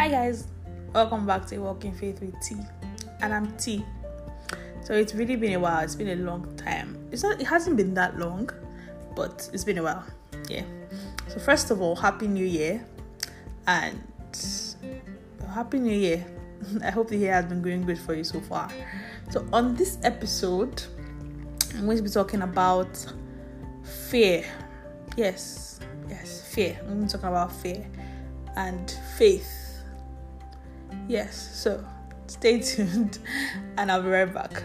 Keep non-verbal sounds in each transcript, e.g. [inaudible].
Hi guys, welcome back to Walking Faith with T, and I'm T. So it's really been a while. It's been a long time. It's not. It hasn't been that long, but it's been a while. Yeah. So first of all, Happy New Year, and Happy New Year. [laughs] I hope the year has been going good for you so far. So on this episode, I'm going to be talking about fear. Yes, yes, fear. I'm going to talk about fear and faith. Yes, so stay tuned [laughs] and I'll be right back.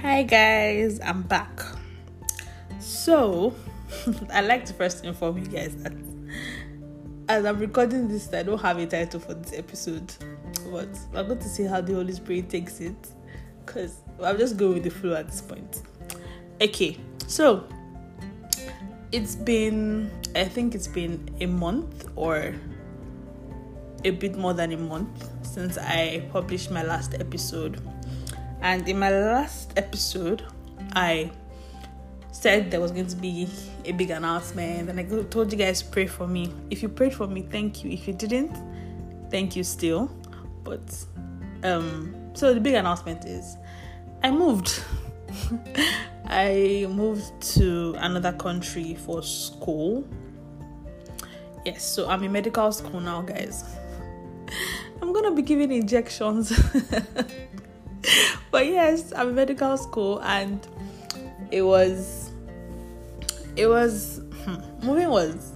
Hi guys, I'm back. So, [laughs] I'd like to first inform you guys that as I'm recording this, I don't have a title for this episode, but I'm going to see how the Holy Spirit takes it because I'm just going with the flow at this point. Okay, so it's been, I think it's been a month or a bit more than a month since I published my last episode. And in my last episode, I said there was going to be a big announcement, and I told you guys pray for me. If you prayed for me, thank you. If you didn't, thank you still. But um, so the big announcement is I moved. [laughs] I moved to another country for school. Yes, so I'm in medical school now, guys. [laughs] I'm gonna be giving injections. [laughs] but yes, I'm in medical school and it was it was hmm, moving was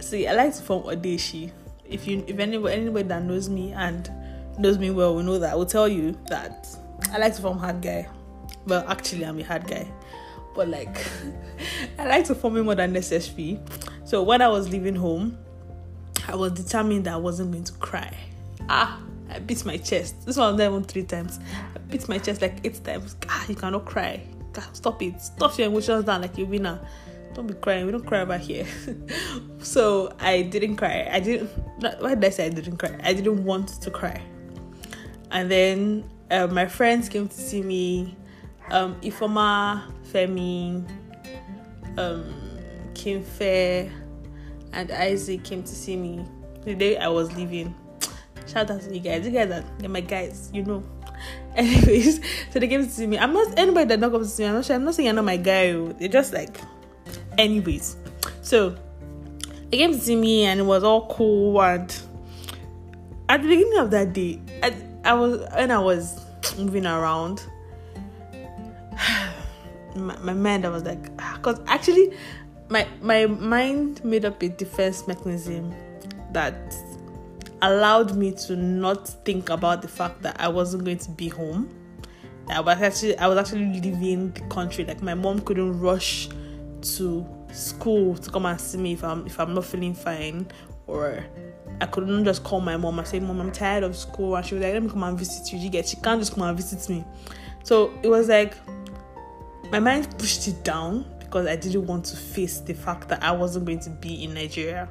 see I like to form Odeshi. If you if anybody anybody that knows me and knows me well will know that I will tell you that I like to form hard guy. Well actually I'm a hard guy. But like [laughs] I like to form more than necessary. So when I was leaving home, I was determined that I wasn't going to cry. Ah, I beat my chest. This one was not even three times. I beat my chest like eight times. Ah, you cannot cry. Stop it. Stop your emotions down like a winner. Don't be crying. We don't cry about here. [laughs] so I didn't cry. I didn't. Why did I say I didn't cry? I didn't want to cry. And then uh, my friends came to see me. Um, Ifoma, Femi, um, Kimfe, and Isaac came to see me the day I was leaving. Shout out to you guys. You guys are they're my guys, you know. [laughs] Anyways, so they came to see me. I'm not anybody that not comes to see me. I'm not sure. I'm not saying you're not my guy. Oh. They're just like, anyways. So they came to see me, and it was all cool. And at the beginning of that day, I, I was when I was moving around. My, my mind, I was like, ah, because actually, my my mind made up a defense mechanism that allowed me to not think about the fact that I wasn't going to be home. I was actually I was actually leaving the country. Like my mom couldn't rush to school to come and see me if I'm if I'm not feeling fine or I couldn't just call my mom and say, Mom, I'm tired of school and she was like, Let me come and visit you. You get she can't just come and visit me. So it was like my mind pushed it down because I didn't want to face the fact that I wasn't going to be in Nigeria.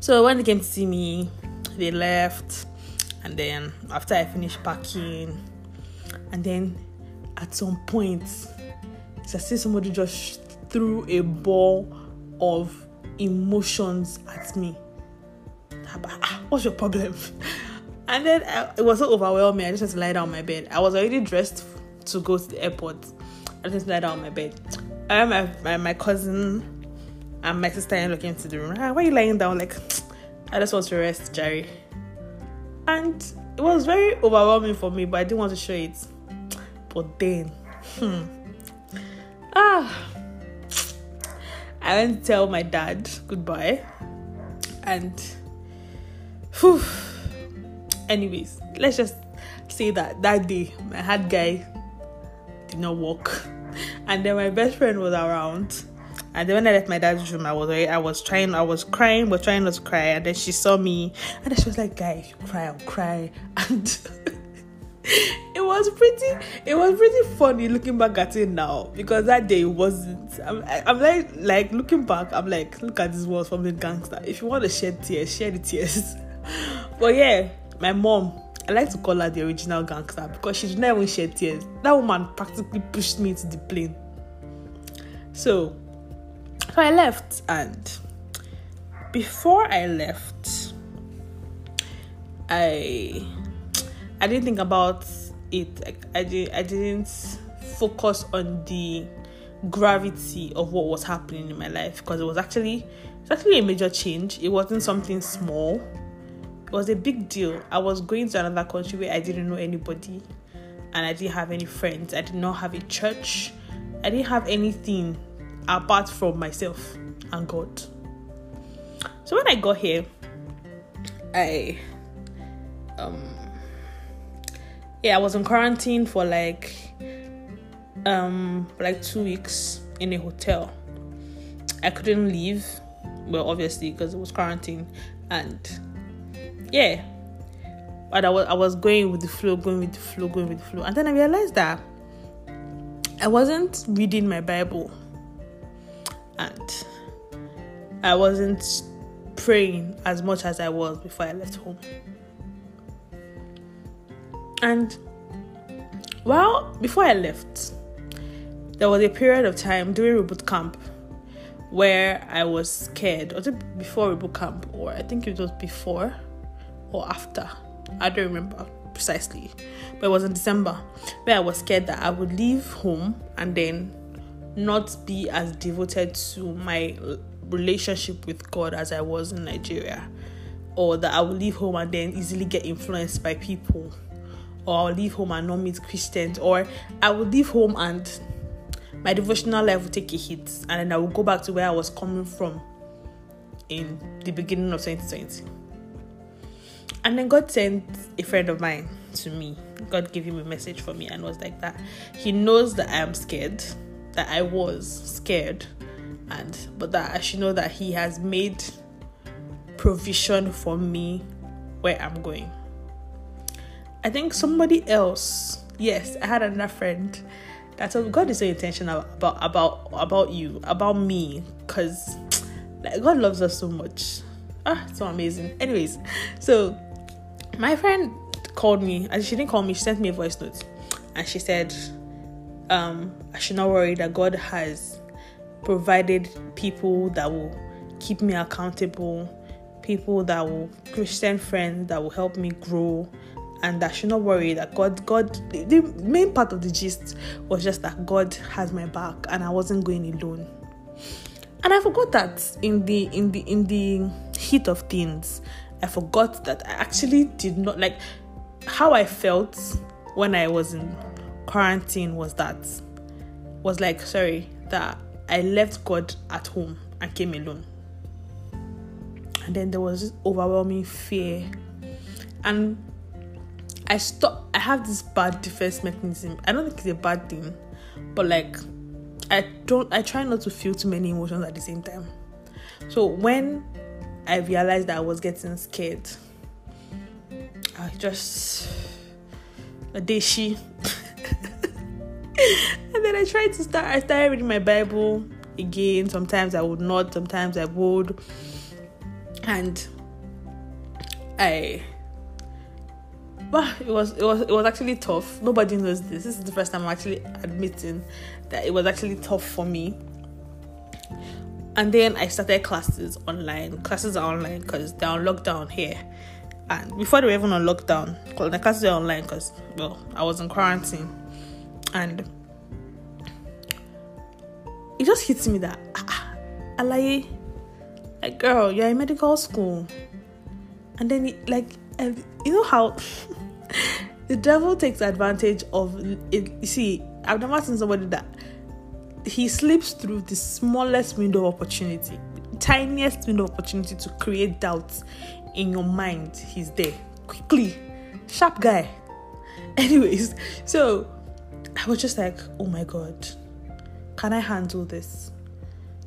So when they came to see me, they left, and then after I finished packing, and then at some point, as if somebody just threw a ball of emotions at me. Ah, what's your problem? [laughs] And then I, it was so overwhelming. I just had to lie down on my bed. I was already dressed to go to the airport. I just lie down on my bed. I my, my, my cousin and my sister in looking into the room. Ah, why are you lying down? Like, I just want to rest, Jerry. And it was very overwhelming for me, but I didn't want to show it. But then, hmm, ah, I went to tell my dad goodbye, and, whew, anyways, let's just say that that day my hard guy did not work, and then my best friend was around and then when I left my dad's room, I was I was trying, I was crying, but trying not to cry. And then she saw me, and then she was like, "Guy, if you cry, I'll cry." [laughs] And [laughs] it was pretty, it was pretty funny looking back at it now because that day wasn't. I'm, I'm like, like looking back, I'm like, look at this was from the gangster. If you want to shed tears, shed the tears. [laughs] but yeah, my mom. I like to call her the original gangster because she did not even shed tears. That woman practically pushed me to the plane. So, so I left, and before I left, I I didn't think about it. I, I did I didn't focus on the gravity of what was happening in my life because it was actually it's actually a major change. It wasn't something small. It was a big deal. I was going to another country where I didn't know anybody and I didn't have any friends. I did not have a church. I didn't have anything apart from myself and God. So when I got here, I um yeah, I was in quarantine for like um like two weeks in a hotel. I couldn't leave, well obviously because it was quarantine and yeah. But I was I was going with the flow, going with the flow, going with the flow. And then I realized that I wasn't reading my Bible and I wasn't praying as much as I was before I left home. And well, before I left, there was a period of time during reboot camp where I was scared. Was it before reboot camp, or I think it was before or after? I don't remember precisely, but it was in December where I was scared that I would leave home and then not be as devoted to my relationship with God as I was in Nigeria, or that I would leave home and then easily get influenced by people. Or I'll leave home and not meet Christians, or I would leave home and my devotional life would take a hit, and then I would go back to where I was coming from in the beginning of 2020. And then God sent a friend of mine to me. God gave him a message for me and was like that. He knows that I am scared, that I was scared, and but that I should know that He has made provision for me where I'm going. I think somebody else, yes, I had another friend that told God is so intentional about about about you, about me, because like God loves us so much. Ah, so amazing. Anyways, so my friend called me, and she didn't call me, she sent me a voice note, and she said, um, I should not worry that God has provided people that will keep me accountable, people that will Christian friends that will help me grow and I should not worry that God, God, the main part of the gist was just that God has my back and I wasn't going alone. And I forgot that in the in the in the heat of things, I forgot that I actually did not like how I felt when I was in quarantine was that was like sorry that I left God at home and came alone. And then there was this overwhelming fear. And I stop. I have this bad defense mechanism. I don't think it's a bad thing, but like, I don't. I try not to feel too many emotions at the same time. So when I realized that I was getting scared, I just a she. [laughs] and then I tried to start. I started reading my Bible again. Sometimes I would not. Sometimes I would, and I but it was it was it was actually tough. Nobody knows this. This is the first time I'm actually admitting that it was actually tough for me. And then I started classes online. Classes are online because they're on lockdown here. And before they were even on lockdown, the classes were online because well, I was in quarantine. And it just hits me that ah, Alaye, like girl, you're in medical school. And then it, like you know how [laughs] the devil takes advantage of it. You see, I've never seen somebody that he slips through the smallest window of opportunity, tiniest window of opportunity to create doubts in your mind. He's there quickly, sharp guy. [laughs] Anyways, so I was just like, oh my god, can I handle this?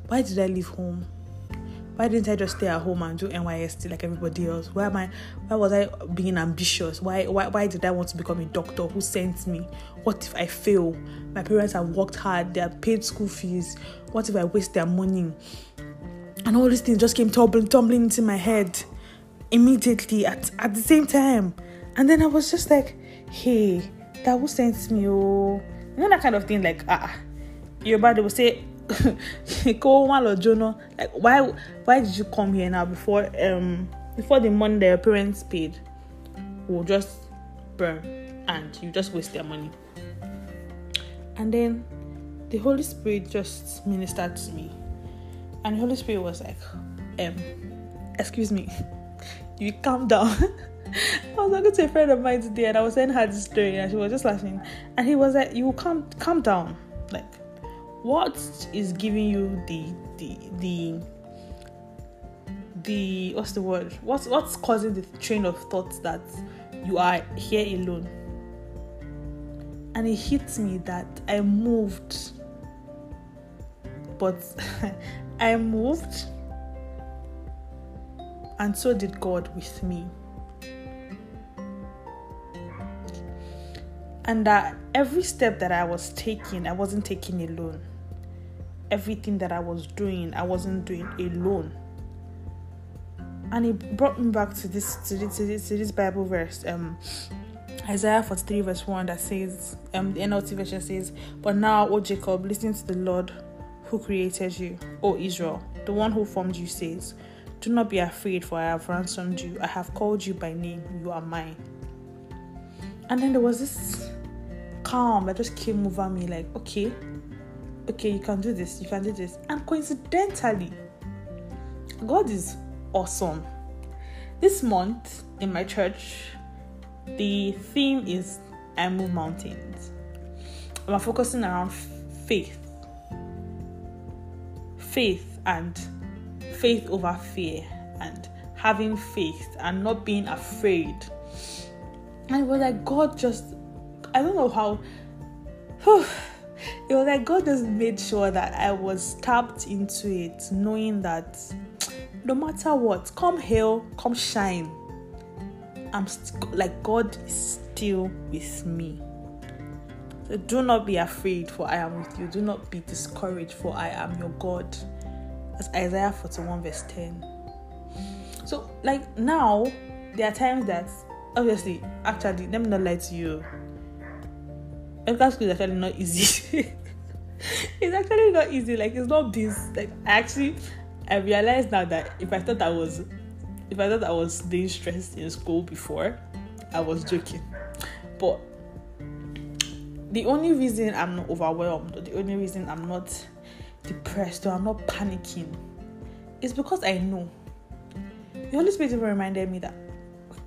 Why did I leave home? Why didn't I just stay at home and do NYSC like everybody else? Why am I why was I being ambitious? Why why why did I want to become a doctor? Who sent me? What if I fail? My parents have worked hard, they have paid school fees. What if I waste their money? And all these things just came tumbling tumbling into my head immediately at, at the same time. And then I was just like, hey, that who sent me, oh you know that kind of thing, like ah, your body will say [laughs] Jonah, like why why did you come here now before um before the money their parents paid will just burn and you just waste their money. And then the Holy Spirit just ministered to me. And the Holy Spirit was like, um, excuse me, [laughs] you calm down. [laughs] I was talking to a friend of mine today and I was saying her this story and she was just laughing. And he was like, You calm calm down. Like, what is giving you the the the the what's the word? What's what's causing the train of thoughts that you are here alone? And it hits me that I moved. But [laughs] I moved and so did God with me. And that every step that I was taking, I wasn't taking alone. Everything that I was doing, I wasn't doing alone. And it brought me back to this to this, to this, to this Bible verse, um, Isaiah 43 verse 1 that says, um, the NLT version says, But now, O Jacob, listen to the Lord who created you, O Israel, the one who formed you says, Do not be afraid, for I have ransomed you. I have called you by name. You are mine. And then there was this calm that just came over me like, okay, okay, you can do this, you can do this. And coincidentally, God is awesome. This month in my church, the theme is I move mountains. I'm focusing around faith. Faith and faith over fear and having faith and not being afraid. And it was like God just I don't know how. it was like God just made sure that I was tapped into it, knowing that no matter what, come hail, come shine, I'm st- like God is still with me. So do not be afraid, for I am with you. Do not be discouraged, for I am your God. That's Isaiah 41, verse 10. So, like now, there are times that obviously, actually, let me not lie to you Medical school is actually not easy. [laughs] it's actually not easy. Like it's not this. Like actually, I realized now that if I thought I was, if I thought I was being stressed in school before, I was joking. But the only reason I'm not overwhelmed, or the only reason I'm not depressed, or I'm not panicking, is because I know. The Holy Spirit reminded me that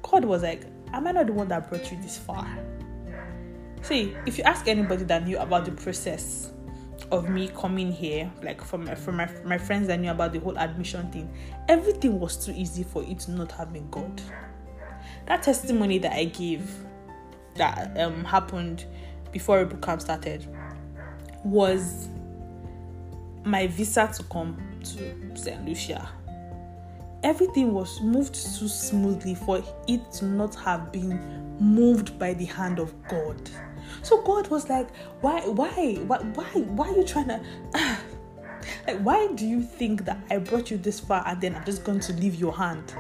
God was like, Am I not the one that brought you this far? See, if you ask anybody that knew about the process of me coming here, like from my from my, my friends that knew about the whole admission thing, everything was too easy for it to not have been God. That testimony that I gave that um happened before book camp started was my visa to come to St. Lucia. Everything was moved too smoothly for it to not have been moved by the hand of God. So God was like, why, why, why, why, why are you trying to? [sighs] like, why do you think that I brought you this far and then I'm just going to leave your hand,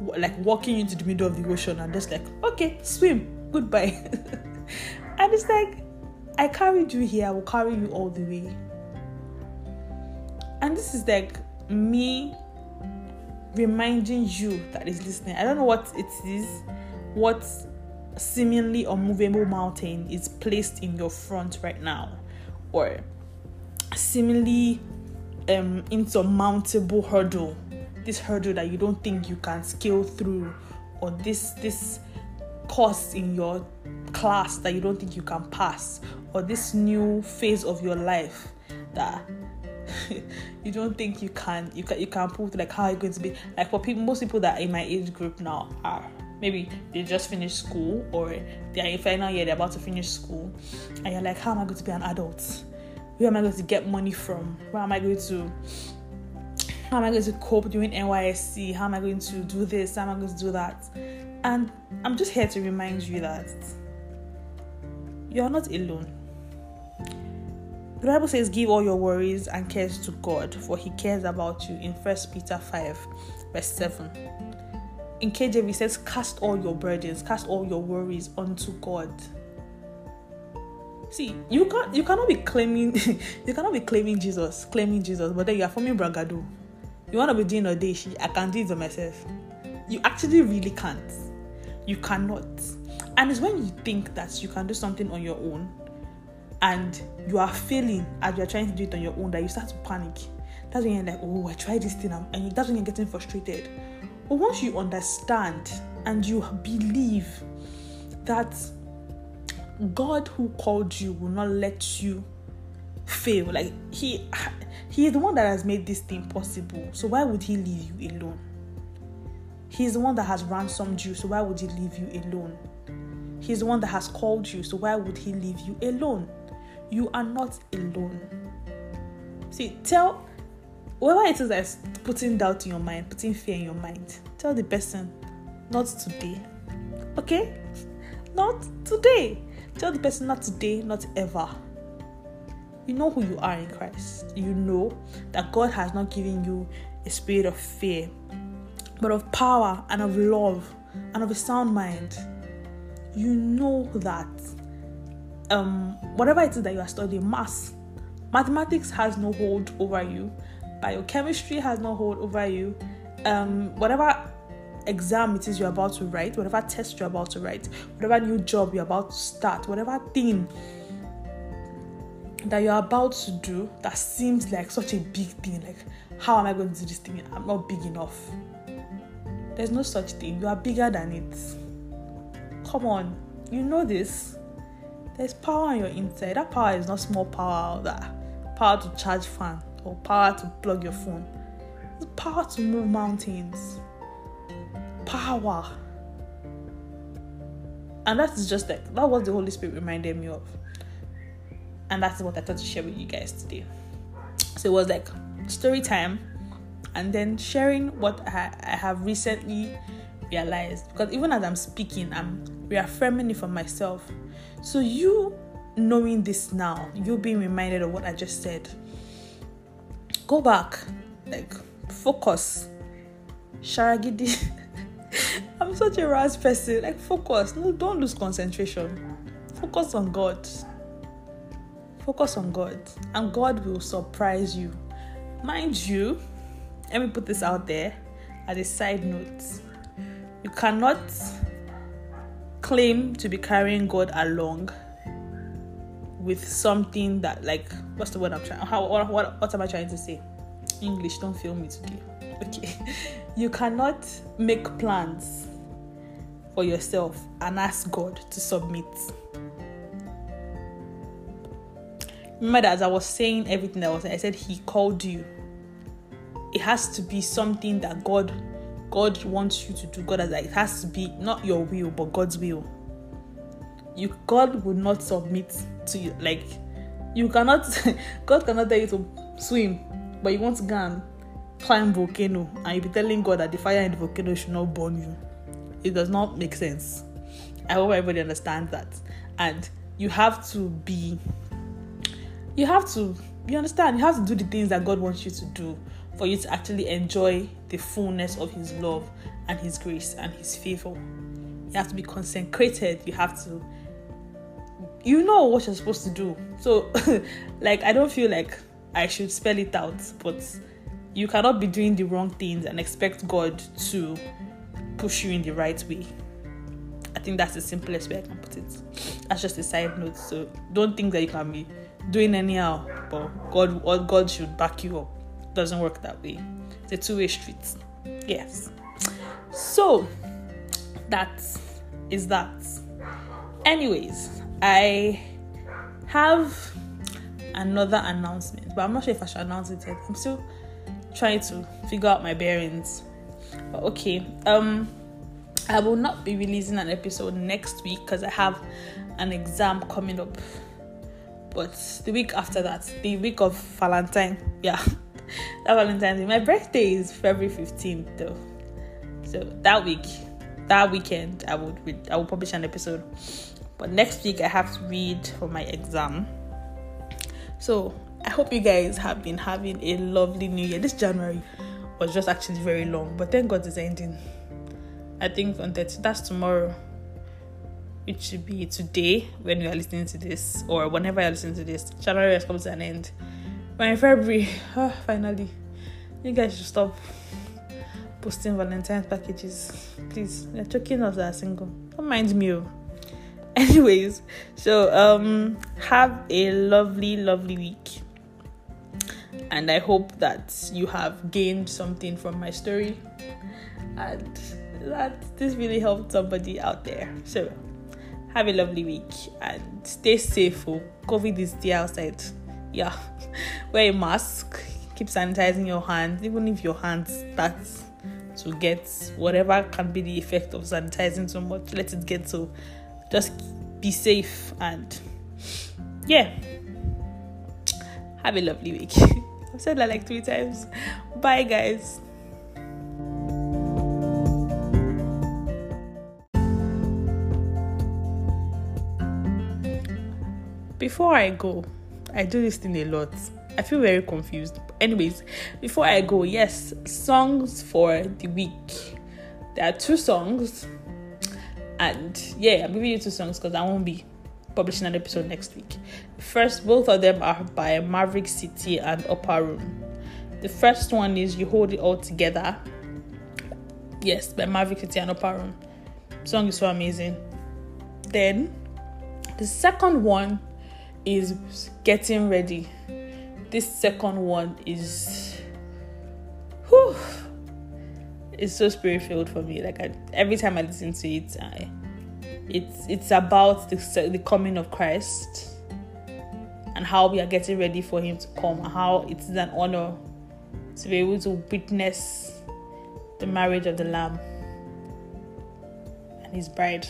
like walking into the middle of the ocean and just like, okay, swim, goodbye. [laughs] and it's like, I carried you here, I will carry you all the way. And this is like me reminding you that is listening. I don't know what it is, what seemingly unmovable mountain is placed in your front right now, or seemingly um, insurmountable hurdle, this hurdle that you don't think you can scale through, or this this course in your class that you don't think you can pass, or this new phase of your life that [laughs] you don't think you can you can you can prove like how are you going to be? Like for people most people that in my age group now are maybe they just finished school or they're in final year, they're about to finish school, and you're like, how am I going to be an adult? Where am I going to get money from? Where am I going to how am I going to cope during NYSC? How am I going to do this? How am I going to do that? And I'm just here to remind you that you're not alone. The Bible says, Give all your worries and cares to God, for He cares about you in 1 Peter 5, verse 7 in KJV says, Cast all your burdens, cast all your worries onto God. See, you can't you cannot be claiming [laughs] you cannot be claiming Jesus, claiming Jesus, but then you are forming bragado. You want to be doing day, I can't do it myself. You actually really can't. You cannot. And it's when you think that you can do something on your own and you are failing as you're trying to do it on your own that you start to panic. That's when you're like, oh, I tried this thing, and that's when you're getting frustrated. But once you understand and you believe that God who called you will not let you fail, like He He is the one that has made this thing possible. So why would He leave you alone? He's the one that has ransomed you, so why would He leave you alone? He's the one that has called you, so why would He leave you alone? You are not alone. See, tell whoever it is that's putting doubt in your mind, putting fear in your mind, tell the person, not today. Okay? Not today. Tell the person, not today, not ever. You know who you are in Christ. You know that God has not given you a spirit of fear, but of power and of love and of a sound mind. You know that um, whatever it is that you are studying, maths, mathematics has no hold over you, biochemistry has no hold over you, um, whatever exam it is you're about to write, whatever test you're about to write, whatever new job you're about to start, whatever thing that you're about to do that seems like such a big thing, like how am I going to do this thing? I'm not big enough. There's no such thing. You are bigger than it. Come on, you know this. There's power on your inside. That power is not small power that power to charge fan or power to plug your phone. It's power to move mountains. Power. And that is just like that was the Holy Spirit reminded me of. And that's what I thought to share with you guys today. So it was like story time and then sharing what I, I have recently realized. Because even as I'm speaking, I'm reaffirming it for myself so, you knowing this now, you being reminded of what I just said, go back, like focus. Sharagidi. [laughs] I'm such a rash person. Like, focus. No, don't lose concentration. Focus on God. Focus on God, and God will surprise you. Mind you, let me put this out there as a side note. You cannot claim to be carrying God along with something that like what's the word I'm trying how what, what, what am I trying to say? English, don't feel me today. [laughs] Okay. You cannot make plans for yourself and ask God to submit. Remember that as I was saying everything that was I said he called you. It has to be something that God God wants you to do. God has like it has to be not your will but God's will. You God will not submit to you like you cannot [laughs] God cannot tell you to swim, but you want to go and climb volcano and you be telling God that the fire in the volcano should not burn you. It does not make sense. I hope everybody understands that. And you have to be you have to you understand you have to do the things that God wants you to do for you to actually enjoy the fullness of His love and His grace and His favor. You have to be consecrated. You have to, you know what you're supposed to do. So, [laughs] like, I don't feel like I should spell it out, but you cannot be doing the wrong things and expect God to push you in the right way. I think that's the simplest way I can put it. That's just a side note. So don't think that you can be doing anyhow, but God, God should back you up doesn't work that way. It's a two-way street. Yes. So that is that. Anyways, I have another announcement, but I'm not sure if I should announce it yet. I'm still trying to figure out my bearings. But okay. Um I will not be releasing an episode next week because I have an exam coming up. But the week after that, the week of Valentine, yeah, [laughs] that Valentine's Day. My birthday is February 15th though. So that week, that weekend, I would I will publish an episode. But next week I have to read for my exam. So I hope you guys have been having a lovely new year. This January was just actually very long, but thank God it's ending. I think on that that's tomorrow. It should be today when you are listening to this, or whenever you're listening to this. January has come to an end. We're February. Oh, finally. You guys should stop posting Valentine's packages. Please. You're choking us that single. Don't mind me. Oh. [laughs] Anyways, so um have a lovely, lovely week. And I hope that you have gained something from my story and that this really helped somebody out there. So have a lovely week and stay safe. Oh, COVID is the outside. Yeah. [laughs] Wear a mask. Keep sanitizing your hands, even if your hands start to get whatever can be the effect of sanitizing so much. Let it get so. Just be safe and yeah. Have a lovely week. [laughs] I've said that like three times. Bye, guys. Before I go, I do this thing a lot. I feel very confused. Anyways, before I go, yes, songs for the week. There are two songs, and yeah, I'm giving you two songs because I won't be publishing an episode next week. First, both of them are by Maverick City and Upper Room. The first one is You Hold It All Together. Yes, by Maverick City and Upper Room. Song is so amazing. Then the second one is getting ready. This second one is whew, it's so spirit filled for me. Like I, every time I listen to it, I, it's it's about the the coming of Christ and how we are getting ready for Him to come. How it is an honor to be able to witness the marriage of the Lamb and His bride.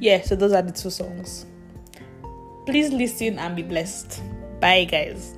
Yeah, so those are the two songs. Please listen and be blessed. Bye, guys.